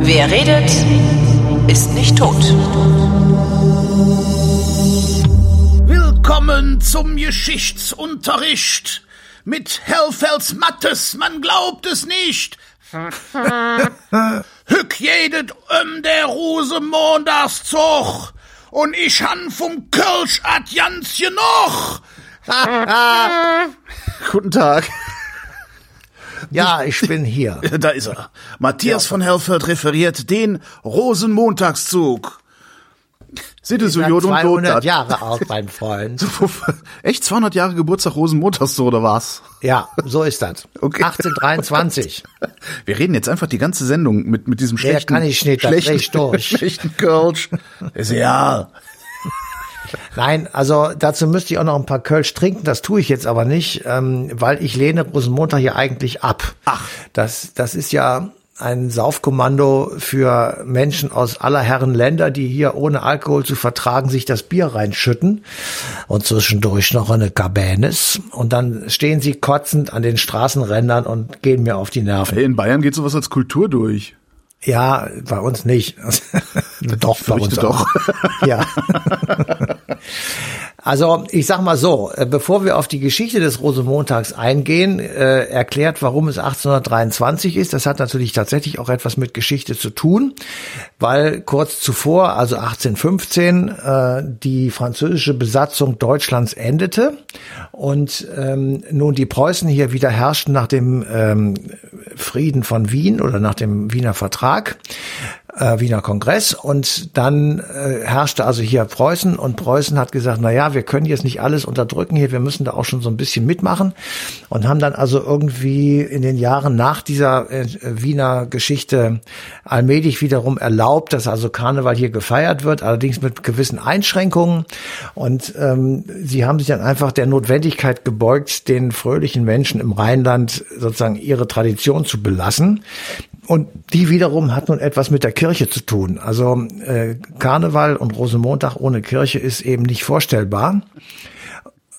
Wer redet, ist nicht tot. Willkommen zum Geschichtsunterricht mit Hellfels Mattes, man glaubt es nicht. Hück jedet um der Rosemondagszug und ich han vom Kölsch ad Jansje noch. Guten Tag. Ja, ich bin hier. Da ist er. Matthias von Hellfeld referiert den Rosenmontagszug. Ihr so Seit Jod und 200 Lot Jahre alt, mein Freund. Echt 200 Jahre Geburtstag Rosenmontagszug oder was? Ja, so ist das. Okay. 1823. Wir reden jetzt einfach die ganze Sendung mit, mit diesem Der schlechten, kann ich nicht, schlechten, ich durch. schlechten Kölsch. Ist ja. Nein, also dazu müsste ich auch noch ein paar Kölsch trinken. Das tue ich jetzt aber nicht, ähm, weil ich lehne Rosenmontag hier eigentlich ab. Ach. Das, das ist ja ein Saufkommando für Menschen aus aller Herren Länder, die hier ohne Alkohol zu vertragen sich das Bier reinschütten und zwischendurch noch eine Cabernet und dann stehen sie kotzend an den Straßenrändern und gehen mir auf die Nerven. Hey, in Bayern geht sowas als Kultur durch. Ja, bei uns nicht. doch, bei uns doch. auch. ja. Also ich sag mal so, äh, bevor wir auf die Geschichte des Rosenmontags eingehen, äh, erklärt, warum es 1823 ist. Das hat natürlich tatsächlich auch etwas mit Geschichte zu tun, weil kurz zuvor, also 1815, äh, die französische Besatzung Deutschlands endete und ähm, nun die Preußen hier wieder herrschten nach dem ähm, Frieden von Wien oder nach dem Wiener Vertrag äh, Wiener Kongress. Und dann äh, herrschte also hier Preußen. Und Preußen hat gesagt, na ja, wir können jetzt nicht alles unterdrücken hier, wir müssen da auch schon so ein bisschen mitmachen. Und haben dann also irgendwie in den Jahren nach dieser äh, Wiener Geschichte allmählich wiederum erlaubt, dass also Karneval hier gefeiert wird, allerdings mit gewissen Einschränkungen. Und ähm, sie haben sich dann einfach der Notwendigkeit gebeugt, den fröhlichen Menschen im Rheinland sozusagen ihre Tradition zu belassen. Und die wiederum hat nun etwas mit der Kirche zu tun. Also äh, Karneval und Rosenmontag ohne Kirche ist eben nicht vorstellbar,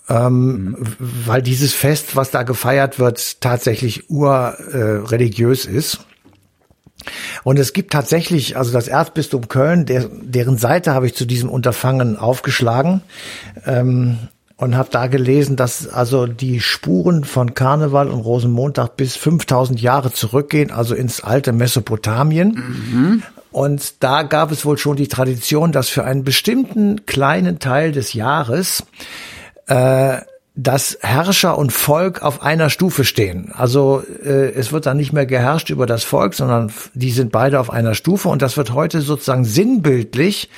ähm, weil dieses Fest, was da gefeiert wird, tatsächlich urreligiös äh, ist. Und es gibt tatsächlich, also das Erzbistum Köln, der, deren Seite habe ich zu diesem Unterfangen aufgeschlagen. Ähm, und habe da gelesen, dass also die Spuren von Karneval und Rosenmontag bis 5000 Jahre zurückgehen, also ins alte Mesopotamien. Und da gab es wohl schon die Tradition, dass für einen bestimmten kleinen Teil des Jahres äh, dass Herrscher und Volk auf einer Stufe stehen. Also äh, es wird dann nicht mehr geherrscht über das Volk, sondern die sind beide auf einer Stufe und das wird heute sozusagen sinnbildlich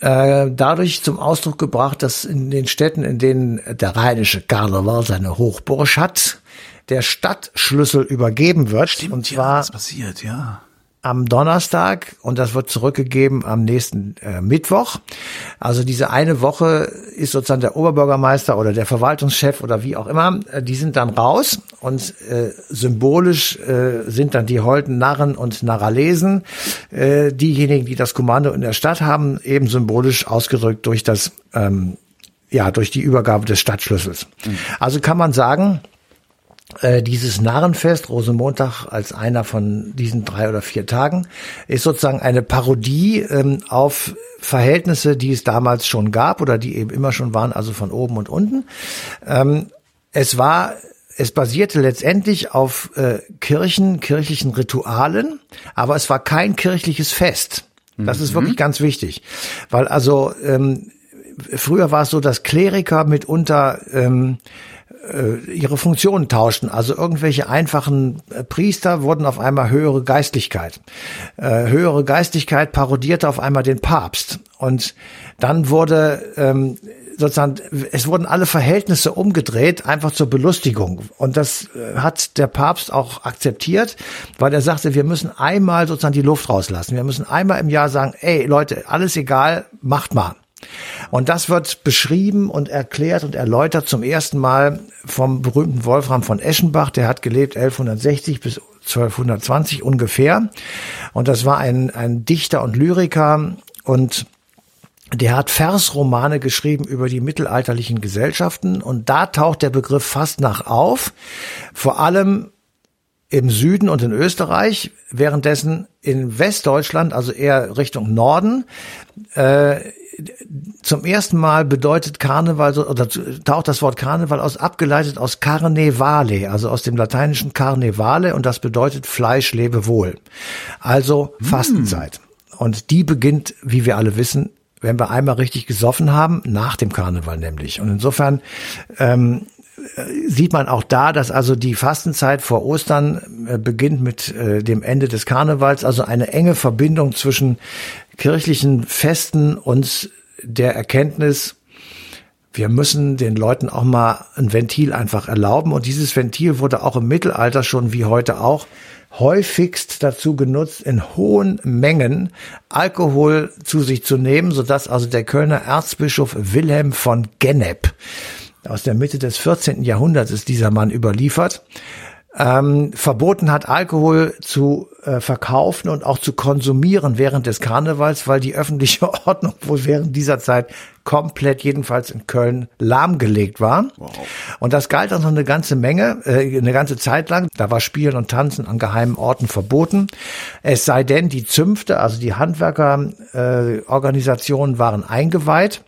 äh, dadurch zum Ausdruck gebracht, dass in den Städten, in denen der rheinische Karneval seine Hochburg hat, der Stadtschlüssel übergeben wird. Stimmt, und ja, zwar das passiert, ja. Am Donnerstag und das wird zurückgegeben am nächsten äh, Mittwoch. Also diese eine Woche ist sozusagen der Oberbürgermeister oder der Verwaltungschef oder wie auch immer, äh, die sind dann raus und äh, symbolisch äh, sind dann die holden Narren und Narralesen, äh, diejenigen, die das Kommando in der Stadt haben, eben symbolisch ausgedrückt durch das ähm, ja, durch die Übergabe des Stadtschlüssels. Also kann man sagen, äh, dieses Narrenfest, Rosenmontag als einer von diesen drei oder vier Tagen, ist sozusagen eine Parodie ähm, auf Verhältnisse, die es damals schon gab oder die eben immer schon waren, also von oben und unten. Ähm, es war es basierte letztendlich auf äh, Kirchen, kirchlichen Ritualen, aber es war kein kirchliches Fest. Das ist wirklich ganz wichtig, weil also ähm, früher war es so, dass Kleriker mitunter ähm, äh, ihre Funktionen tauschten. Also irgendwelche einfachen äh, Priester wurden auf einmal höhere Geistlichkeit. Äh, höhere Geistlichkeit parodierte auf einmal den Papst. Und dann wurde ähm, sozusagen, es wurden alle Verhältnisse umgedreht, einfach zur Belustigung. Und das äh, hat der Papst auch akzeptiert, weil er sagte, wir müssen einmal sozusagen die Luft rauslassen. Wir müssen einmal im Jahr sagen, ey Leute, alles egal, macht mal. Und das wird beschrieben und erklärt und erläutert zum ersten Mal vom berühmten Wolfram von Eschenbach. Der hat gelebt 1160 bis 1220 ungefähr. Und das war ein, ein Dichter und Lyriker und der hat Versromane geschrieben über die mittelalterlichen Gesellschaften und da taucht der Begriff Fastnacht auf, vor allem im Süden und in Österreich, währenddessen in Westdeutschland, also eher Richtung Norden, äh, zum ersten Mal bedeutet Karneval oder taucht das Wort Karneval aus abgeleitet aus Carnevale, also aus dem lateinischen Carnevale und das bedeutet Fleisch lebe wohl. Also Fastenzeit. Und die beginnt, wie wir alle wissen, wenn wir einmal richtig gesoffen haben, nach dem Karneval nämlich. Und insofern ähm, sieht man auch da, dass also die Fastenzeit vor Ostern äh, beginnt mit äh, dem Ende des Karnevals, also eine enge Verbindung zwischen kirchlichen Festen und der Erkenntnis, wir müssen den Leuten auch mal ein Ventil einfach erlauben. Und dieses Ventil wurde auch im Mittelalter schon wie heute auch häufigst dazu genutzt, in hohen Mengen Alkohol zu sich zu nehmen, sodass also der Kölner Erzbischof Wilhelm von Gennep aus der Mitte des 14. Jahrhunderts ist dieser Mann überliefert, ähm, verboten hat, Alkohol zu äh, verkaufen und auch zu konsumieren während des Karnevals, weil die öffentliche Ordnung wohl während dieser Zeit komplett, jedenfalls in Köln, lahmgelegt war. Wow. Und das galt also eine ganze Menge, äh, eine ganze Zeit lang. Da war Spielen und Tanzen an geheimen Orten verboten. Es sei denn, die Zünfte, also die Handwerkerorganisationen äh, waren eingeweiht.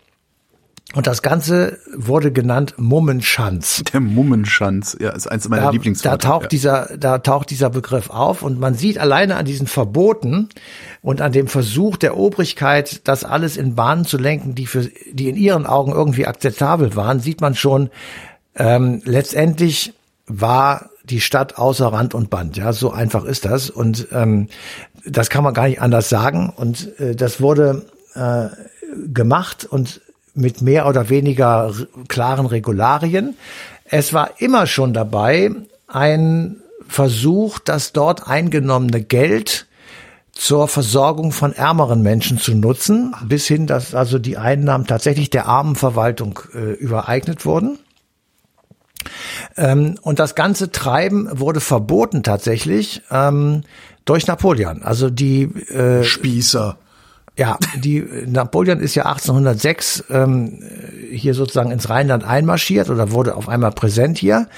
Und das Ganze wurde genannt Mummenschanz. Der Mummenschanz, ja, ist eins meiner da, Lieblingsworte. Da taucht ja. dieser, da taucht dieser Begriff auf und man sieht alleine an diesen Verboten und an dem Versuch der Obrigkeit, das alles in Bahnen zu lenken, die für, die in ihren Augen irgendwie akzeptabel waren, sieht man schon, ähm, letztendlich war die Stadt außer Rand und Band. Ja, so einfach ist das und ähm, das kann man gar nicht anders sagen und äh, das wurde äh, gemacht und mit mehr oder weniger klaren Regularien. Es war immer schon dabei ein Versuch, das dort eingenommene Geld zur Versorgung von ärmeren Menschen zu nutzen, bis hin, dass also die Einnahmen tatsächlich der Armenverwaltung äh, übereignet wurden. Ähm, und das ganze Treiben wurde verboten tatsächlich ähm, durch Napoleon. Also die äh, Spießer. Ja, die Napoleon ist ja 1806 ähm, hier sozusagen ins Rheinland einmarschiert oder wurde auf einmal präsent hier.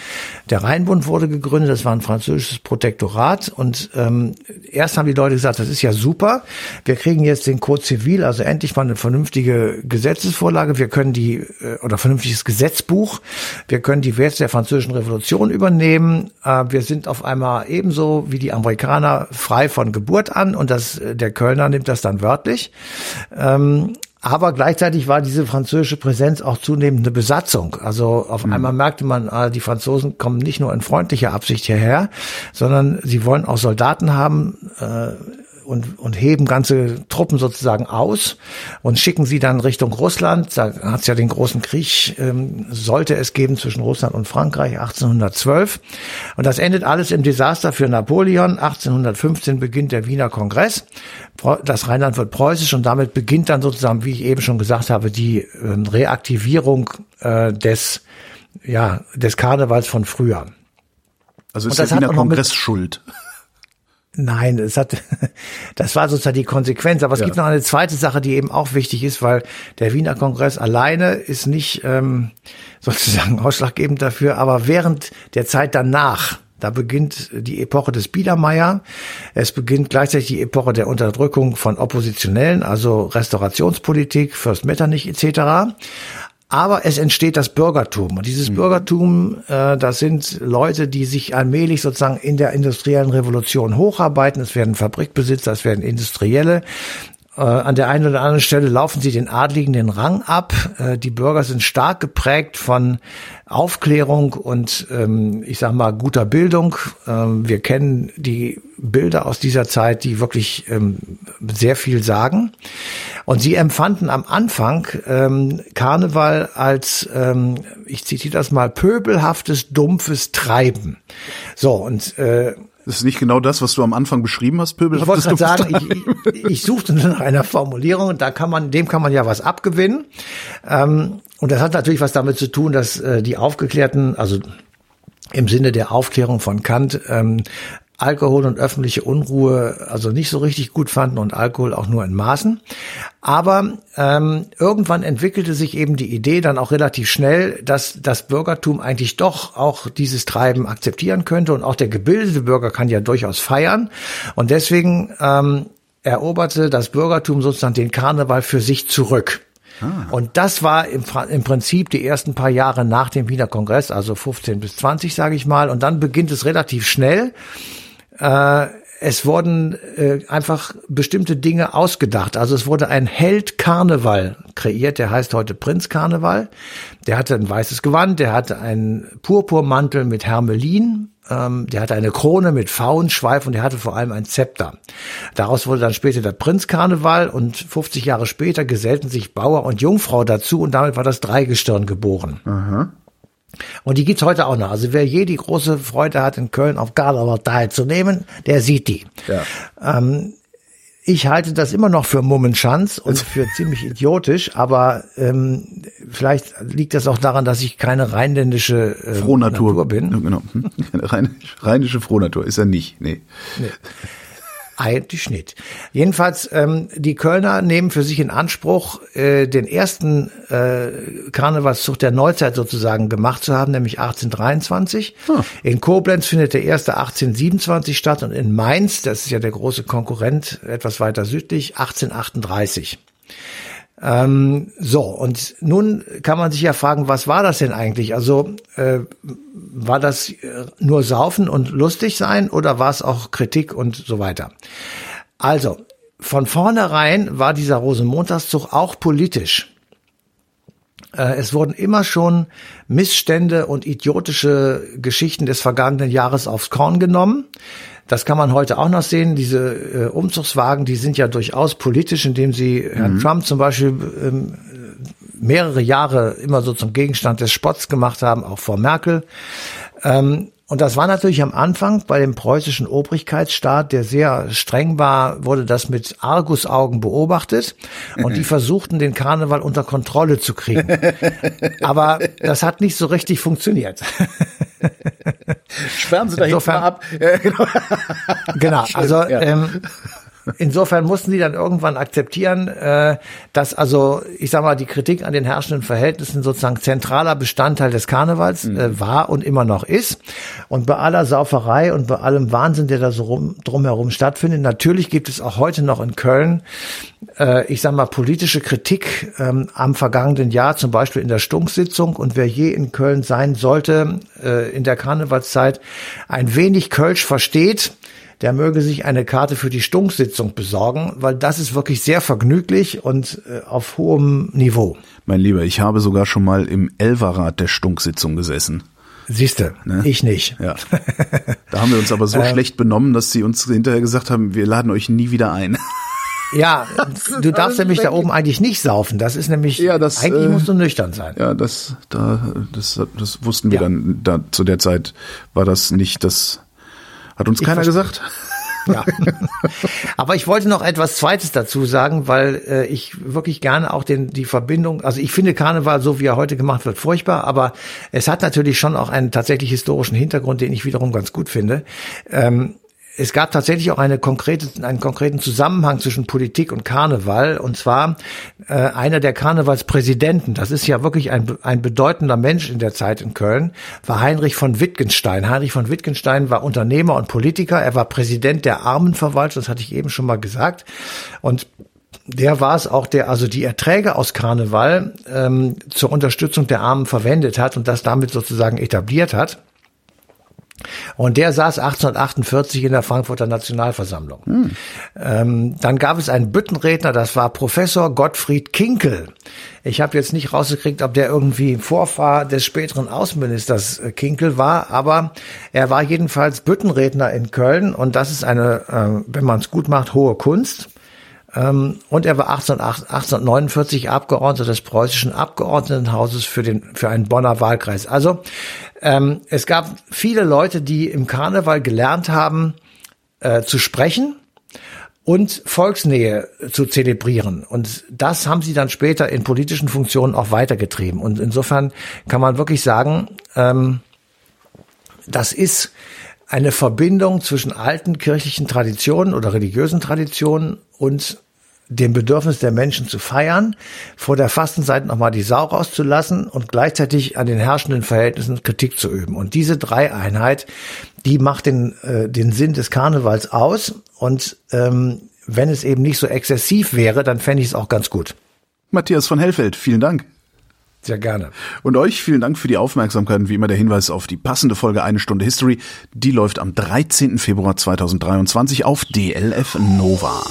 Der Rheinbund wurde gegründet, das war ein französisches Protektorat und ähm, erst haben die Leute gesagt, das ist ja super, wir kriegen jetzt den Code Zivil, also endlich mal eine vernünftige Gesetzesvorlage, wir können die äh, oder vernünftiges Gesetzbuch, wir können die Werte der französischen Revolution übernehmen, äh, wir sind auf einmal ebenso wie die Amerikaner frei von Geburt an und das der Kölner nimmt das dann wörtlich. Ähm, aber gleichzeitig war diese französische Präsenz auch zunehmend eine Besatzung. Also auf mhm. einmal merkte man, ah, die Franzosen kommen nicht nur in freundlicher Absicht hierher, sondern sie wollen auch Soldaten haben. Äh, und, und heben ganze Truppen sozusagen aus und schicken sie dann Richtung Russland. Da hat es ja den großen Krieg, ähm, sollte es geben zwischen Russland und Frankreich 1812. Und das endet alles im Desaster für Napoleon. 1815 beginnt der Wiener Kongress. Das Rheinland wird preußisch und damit beginnt dann sozusagen, wie ich eben schon gesagt habe, die ähm, Reaktivierung äh, des, ja, des Karnevals von früher. Also ist der Wiener Kongress schuld. Nein, es hat, das war sozusagen die Konsequenz. Aber es ja. gibt noch eine zweite Sache, die eben auch wichtig ist, weil der Wiener Kongress alleine ist nicht ähm, sozusagen ausschlaggebend dafür, aber während der Zeit danach, da beginnt die Epoche des Biedermeier. Es beginnt gleichzeitig die Epoche der Unterdrückung von Oppositionellen, also Restaurationspolitik, Fürst Metternich etc. Aber es entsteht das Bürgertum. Und dieses mhm. Bürgertum, äh, das sind Leute, die sich allmählich sozusagen in der industriellen Revolution hocharbeiten. Es werden Fabrikbesitzer, es werden Industrielle. Äh, an der einen oder anderen Stelle laufen sie den Adligen den Rang ab. Äh, die Bürger sind stark geprägt von Aufklärung und ähm, ich sage mal guter Bildung. Ähm, wir kennen die Bilder aus dieser Zeit, die wirklich ähm, sehr viel sagen. Und sie empfanden am Anfang ähm, Karneval als, ähm, ich zitiere das mal, pöbelhaftes, dumpfes Treiben. So und äh, das ist nicht genau das, was du am Anfang beschrieben hast, pöbelhaftes Ich wollte gerade sagen, ich, ich suchte nach einer Formulierung, da kann man, dem kann man ja was abgewinnen. Ähm, und das hat natürlich was damit zu tun, dass äh, die Aufgeklärten, also im Sinne der Aufklärung von Kant, ähm, Alkohol und öffentliche Unruhe also nicht so richtig gut fanden und Alkohol auch nur in Maßen. Aber ähm, irgendwann entwickelte sich eben die Idee dann auch relativ schnell, dass das Bürgertum eigentlich doch auch dieses Treiben akzeptieren könnte und auch der gebildete Bürger kann ja durchaus feiern. Und deswegen ähm, eroberte das Bürgertum sozusagen den Karneval für sich zurück. Ah. Und das war im, im, Prinzip die ersten paar Jahre nach dem Wiener Kongress, also 15 bis 20, sage ich mal. Und dann beginnt es relativ schnell. Äh, es wurden äh, einfach bestimmte Dinge ausgedacht. Also es wurde ein Held Karneval kreiert, der heißt heute Prinz Karneval. Der hatte ein weißes Gewand, der hatte einen Purpurmantel mit Hermelin, ähm, der hatte eine Krone mit Faunschweif und der hatte vor allem ein Zepter. Daraus wurde dann später der Prinz Karneval und 50 Jahre später gesellten sich Bauer und Jungfrau dazu und damit war das Dreigestirn geboren. Aha. Und die gibt's heute auch noch. Also wer je die große Freude hat, in Köln auf Karneval teilzunehmen, der sieht die. Ja. Ähm, ich halte das immer noch für Mummenschanz und für ziemlich idiotisch, aber ähm, vielleicht liegt das auch daran, dass ich keine rheinländische äh, Frohnatur Natur bin. Ja, genau. Rheinische Frohnatur ist er nicht. Nee. nee. Eigentlich nicht. Jedenfalls, ähm, die Kölner nehmen für sich in Anspruch, äh, den ersten äh, Karnevalszug der Neuzeit sozusagen gemacht zu haben, nämlich 1823. Hm. In Koblenz findet der erste 1827 statt und in Mainz, das ist ja der große Konkurrent etwas weiter südlich, 1838. Ähm, so, und nun kann man sich ja fragen, was war das denn eigentlich? Also äh, war das äh, nur Saufen und lustig sein oder war es auch Kritik und so weiter? Also, von vornherein war dieser Rosenmontagszug auch politisch. Äh, es wurden immer schon Missstände und idiotische Geschichten des vergangenen Jahres aufs Korn genommen. Das kann man heute auch noch sehen. Diese äh, Umzugswagen, die sind ja durchaus politisch, indem sie Herrn mhm. Trump zum Beispiel ähm, mehrere Jahre immer so zum Gegenstand des Spotts gemacht haben, auch vor Merkel. Ähm, und das war natürlich am Anfang bei dem preußischen Obrigkeitsstaat, der sehr streng war, wurde das mit Argusaugen beobachtet und die versuchten den Karneval unter Kontrolle zu kriegen. Aber das hat nicht so richtig funktioniert. Sperren Sie da Insofern, ab. genau, genau also ähm, Insofern mussten die dann irgendwann akzeptieren, äh, dass also, ich sag mal, die Kritik an den herrschenden Verhältnissen sozusagen zentraler Bestandteil des Karnevals mhm. äh, war und immer noch ist. Und bei aller Sauferei und bei allem Wahnsinn, der da so rum, drumherum stattfindet, natürlich gibt es auch heute noch in Köln, äh, ich sag mal, politische Kritik ähm, am vergangenen Jahr, zum Beispiel in der Stunksitzung. Und wer je in Köln sein sollte, äh, in der Karnevalszeit, ein wenig Kölsch versteht, der möge sich eine Karte für die Stunksitzung besorgen, weil das ist wirklich sehr vergnüglich und äh, auf hohem Niveau. Mein Lieber, ich habe sogar schon mal im Elverrad der Stunksitzung gesessen. Siehste, ne? ich nicht. Ja. Da haben wir uns aber so ähm, schlecht benommen, dass sie uns hinterher gesagt haben, wir laden euch nie wieder ein. Ja, du darfst nämlich da oben eigentlich nicht saufen. Das ist nämlich, ja, das, eigentlich äh, musst du nüchtern sein. Ja, das, da, das, das wussten wir ja. dann, da, zu der Zeit war das nicht das hat uns keiner gesagt? Ja. Aber ich wollte noch etwas Zweites dazu sagen, weil äh, ich wirklich gerne auch den, die Verbindung, also ich finde Karneval, so wie er heute gemacht wird, furchtbar, aber es hat natürlich schon auch einen tatsächlich historischen Hintergrund, den ich wiederum ganz gut finde. Ähm, es gab tatsächlich auch eine konkrete, einen konkreten Zusammenhang zwischen Politik und Karneval. Und zwar äh, einer der Karnevalspräsidenten, das ist ja wirklich ein, ein bedeutender Mensch in der Zeit in Köln, war Heinrich von Wittgenstein. Heinrich von Wittgenstein war Unternehmer und Politiker. Er war Präsident der Armenverwaltung, das hatte ich eben schon mal gesagt. Und der war es auch, der also die Erträge aus Karneval ähm, zur Unterstützung der Armen verwendet hat und das damit sozusagen etabliert hat. Und der saß 1848 in der Frankfurter Nationalversammlung. Hm. Ähm, dann gab es einen Büttenredner, das war Professor Gottfried Kinkel. Ich habe jetzt nicht rausgekriegt, ob der irgendwie Vorfahr des späteren Außenministers äh, Kinkel war, aber er war jedenfalls Büttenredner in Köln und das ist eine, äh, wenn man es gut macht, hohe Kunst. Ähm, und er war 1849 Abgeordneter des preußischen Abgeordnetenhauses für den für einen Bonner Wahlkreis. Also ähm, es gab viele Leute, die im Karneval gelernt haben äh, zu sprechen und Volksnähe zu zelebrieren. Und das haben sie dann später in politischen Funktionen auch weitergetrieben. Und insofern kann man wirklich sagen, ähm, das ist eine Verbindung zwischen alten kirchlichen Traditionen oder religiösen Traditionen und dem Bedürfnis der Menschen zu feiern, vor der Fastenzeit nochmal die Sau rauszulassen und gleichzeitig an den herrschenden Verhältnissen Kritik zu üben. Und diese Dreieinheit, die macht den, äh, den Sinn des Karnevals aus. Und ähm, wenn es eben nicht so exzessiv wäre, dann fände ich es auch ganz gut. Matthias von Hellfeld, vielen Dank. Sehr gerne. Und euch vielen Dank für die Aufmerksamkeit und wie immer der Hinweis auf die passende Folge Eine Stunde History. Die läuft am 13. Februar 2023 auf DLF Nova.